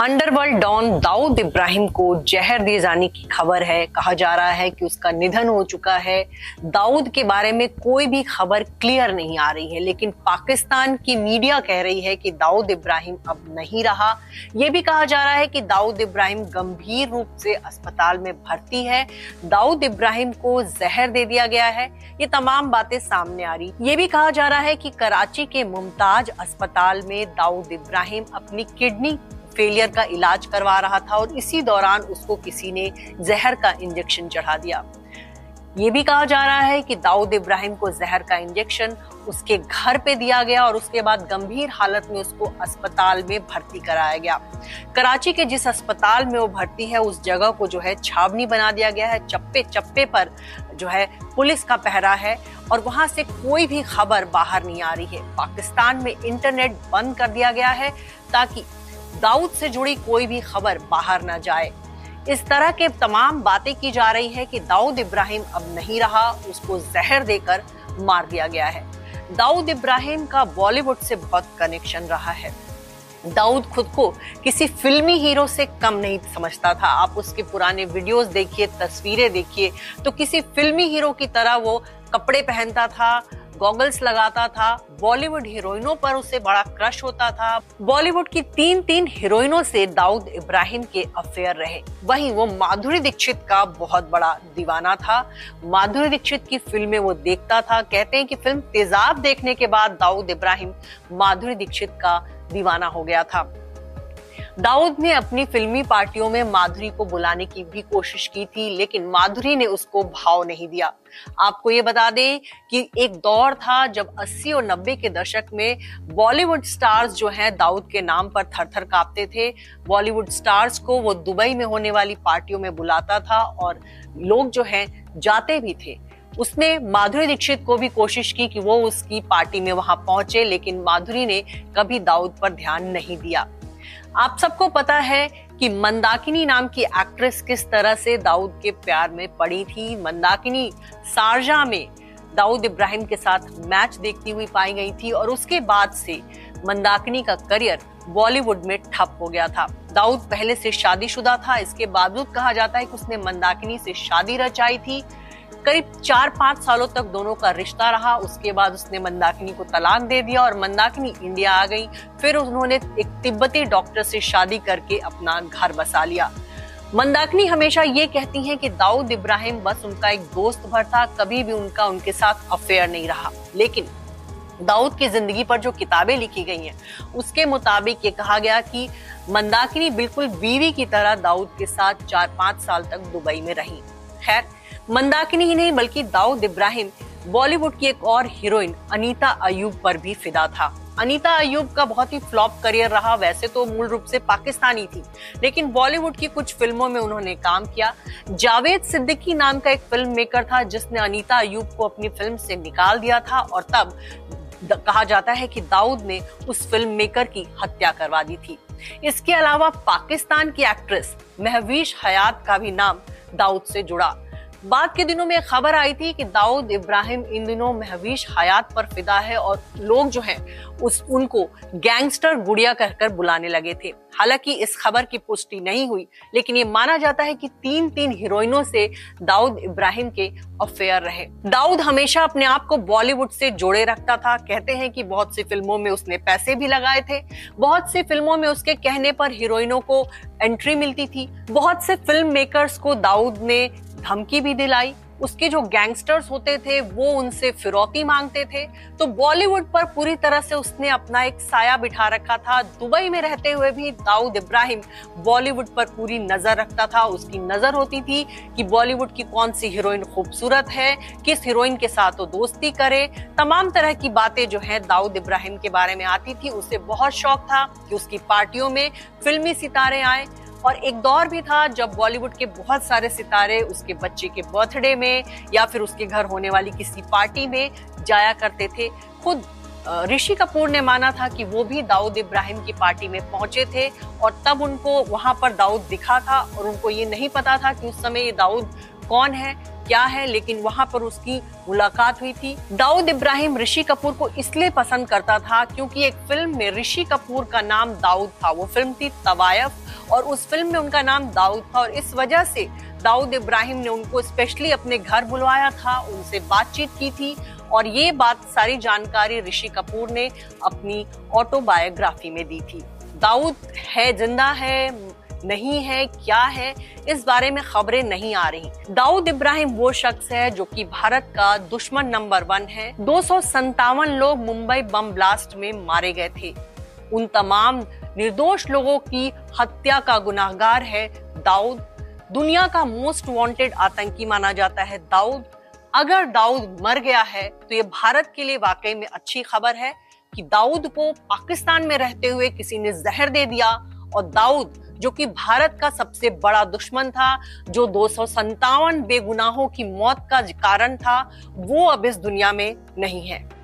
Underworld don Dawood Ibrahim को जहर दिए जाने की खबर है। कहा जा रहा है कि उसका निधन हो चुका है। दाऊद के बारे में कोई भी खबर क्लियर नहीं आ रही है, लेकिन पाकिस्तान की मीडिया कह रही है कि दाऊद इब्राहिम अब नहीं रहा। यह भी कहा जा रहा है कि दाऊद इब्राहिम गंभीर रूप से अस्पताल में भर्ती है। दाऊद इब्राहिम को जहर दे दिया गया है। ये तमाम बातें सामने आ रही। ये भी कहा जा रहा है कि कराची के मुमताज़ अस्पताल में दाऊद इब्राहिम अपनी किडनी फेलियर का इलाज करवा रहा था और इसी दौरान उसको किसी ने जहर का इंजेक्शन चढ़ा दिया। ये भी कहा जा रहा है कि दाऊद इब्राहिम को जहर का इंजेक्शन उसके घर पे दिया गया और उसके बाद गंभीर हालत में उसको अस्पताल में भर्ती कराया गया। कराची के जिस अस्पताल में वो भर्ती है, उस जगह को जो है छावनी बना दिया गया है। चप्पे चप्पे पर जो है पुलिस का पहरा है और वहाँ से कोई भी खबर बाहर नहीं आ रही है। पाकिस्तान में इंटरनेट बंद कर दिया गया है ताकि दाऊद से जुड़ी कोई भी खबर बाहर ना जाए। इस तरह के तमाम बातें की जा रही है कि दाऊद इब्राहिम अब नहीं रहा, उसको जहर देकर मार दिया गया है। दाऊद इब्राहिम का बॉलीवुड से बहुत कनेक्शन रहा है। दाऊद खुद को किसी फिल्मी हीरो से कम नहीं समझता था। आप उसके पुराने वीडियोस देखिए, तस्वीरें देखिए तो किसी फिल्मी हीरो की तरह वो कपड़े पहनता था गॉगल्स लगाता था बॉलीवुड हीरोइनों पर उसे बड़ा क्रश होता था। बॉलीवुड की तीन तीन हीरोइनों से दाऊद इब्राहिम के अफेयर रहे। वहीं वो माधुरी दीक्षित का बहुत बड़ा दीवाना था। माधुरी दीक्षित की फ़िल्में वो देखता था। कहते हैं कि फ़िल्म तेजाब देखने के बाद दाऊद इब्राहिम माधुरी दीक्षित का दीवाना हो गया था। दाऊद ने अपनी फिल्मी पार्टियों में माधुरी को बुलाने की भी कोशिश की थी, लेकिन माधुरी ने उसको भाव नहीं दिया। आपको ये बता दें कि एक दौर था जब 80 और 90 के दशक में बॉलीवुड स्टार्स जो हैं दाऊद के नाम पर थर थर कांपते थे। बॉलीवुड स्टार्स को वो दुबई में होने वाली पार्टियों में बुलाता था और लोग जो हैं जाते भी थे। उसने माधुरी दीक्षित को भी कोशिश की कि वो उसकी पार्टी में वहाँ पहुँचे, लेकिन माधुरी ने कभी दाऊद पर ध्यान नहीं दिया। आप सबको पता है कि मंदाकिनी नाम की एक्ट्रेस किस तरह से दाऊद के प्यार में पड़ी थी। मंदाकिनी सारजा में दाऊद इब्राहिम के साथ मैच देखती हुई पाई गई थी और उसके बाद से मंदाकिनी का करियर बॉलीवुड में ठप हो गया था। दाऊद पहले से शादीशुदा था। इसके बावजूद कहा जाता है कि उसने मंदाकिनी से शादी रचाई थी। करीब चार पाँच सालों तक दोनों का रिश्ता रहा। उसके बाद उसने मंदाकिनी को तलाक दे दिया और मंदाकिनी इंडिया आ गई। फिर उन्होंने एक तिब्बती डॉक्टर से शादी करके अपना घर बसा लिया। मंदाकिनी हमेशा ये कहती हैं कि दाऊद इब्राहिम बस उनका एक दोस्त भर था। कभी भी उनका उनके साथ अफेयर नहीं रहा। लेकिन दाऊद की ज़िंदगी पर जो किताबें लिखी गई हैं, उसके मुताबिक ये कहा गया कि मंदाकिनी बिल्कुल बीवी की तरह दाऊद के साथ चार पाँच साल तक दुबई में रही। खैर मंदाकिनी ही नहीं, बल्कि दाऊद इब्राहिम, बॉलीवुड की एक और हीरोइन, अनीता अयूब पर भी फिदा था। अनीता अयूब का बहुत ही फ्लॉप करियर रहा, वैसे तो मूल रूप से पाकिस्तानी थी, लेकिन बॉलीवुड की कुछ फ़िल्मों में उन्होंने काम किया। जावेद सिद्दीकी नाम का एक फ़िल्म मेकर था, जिसने अनीता अयूब को अपनी फ़िल्म से निकाल दिया था, और तब कहा जाता है कि दाऊद ने उस फ़िल्म मेकर की हत्या करवा दी थी। इसके अलावा पाकिस्तान की एक्ट्रेस महवीश हयात का भी नाम दाऊद से जुड़ा। बाद के दिनों में खबर आई थी कि दाऊद इब्राहिम इन दिनों महवीश हयात पर फिदा है और लोग जो हैं, उस, उनको गैंगस्टर गुड़िया कहकर बुलाने लगे थे। हालाँकि इस खबर की पुष्टि नहीं हुई, लेकिन ये माना जाता है कि तीन तीन हीरोइनों से दाऊद इब्राहिम के अफेयर रहे। दाऊद हमेशा अपने आप को बॉलीवुड से जोड़े रखता था। कहते हैं कि बहुत सी फ़िल्मों में उसने पैसे भी लगाए थे। बहुत सी फ़िल्मों में उसके कहने पर हीरोइनों को एंट्री मिलती थी। बहुत से फ़िल्म मेकर्स को दाऊद ने धमकी भी दिलाई। उसके जो गैंगस्टर्स होते थे, वो उनसे फिरौती मांगते थे। तो बॉलीवुड पर पूरी तरह से उसने अपना एक साया बिठा रखा था। दुबई में रहते हुए भी दाऊद इब्राहिम बॉलीवुड पर पूरी नज़र रखता था। उसकी नज़र होती थी कि बॉलीवुड की कौन सी हीरोइन खूबसूरत है, किस हीरोइन के साथ वो दोस्ती करे। तमाम तरह की बातें जो है दाऊद इब्राहिम के बारे में आती थी। उसे बहुत शौक था कि उसकी पार्टियों में फिल्मी सितारे आए। और एक दौर भी था जब बॉलीवुड के बहुत सारे सितारे उसके बच्चे के बर्थडे में या फिर उसके घर होने वाली किसी पार्टी में जाया करते थे। खुद ऋषि कपूर ने माना था कि वो भी दाऊद इब्राहिम की पार्टी में पहुँचे थे और तब उनको वहाँ पर दाऊद दिखा था और उनको ये नहीं पता था कि उस समय ये दाऊद कौन है। क्या है, लेकिन वहाँ पर उसकी मुलाकात हुई थी। दाऊद इब्राहिम ऋषि कपूर को इसलिए पसंद करता था क्योंकि एक फ़िल्म में ऋषि कपूर का नाम दाऊद था। वो फ़िल्म थी तवायफ, और उस फ़िल्म में उनका नाम दाऊद था, और इस वजह से दाऊद इब्राहिम ने उनको स्पेशली अपने घर बुलवाया था, उनसे बातचीत की थी, और ये बात सारी जानकारी ऋषि कपूर ने अपनी ऑटोबायोग्राफी में दी थी। दाऊद है, ज़िंदा है नहीं है, क्या है, इस बारे में खबरें नहीं आ रही। दाऊद इब्राहिम वो शख्स है जो कि भारत का दुश्मन नंबर वन है। दो लोग मुंबई बम ब्लास्ट में मारे गए थे। उन तमाम निर्दोष लोगों की हत्या का गुनाहगार है दाऊद। दुनिया का मोस्ट वांटेड आतंकी माना जाता है दाऊद। अगर दाऊद मर गया है तो ये भारत के लिए वाकई में अच्छी खबर है कि दाऊद को पाकिस्तान में रहते हुए किसी ने जहर दे दिया और दाऊद जो कि भारत का सबसे बड़ा दुश्मन था, जो दो बेगुनाहों की मौत का कारण था, वो अब इस दुनिया में नहीं है।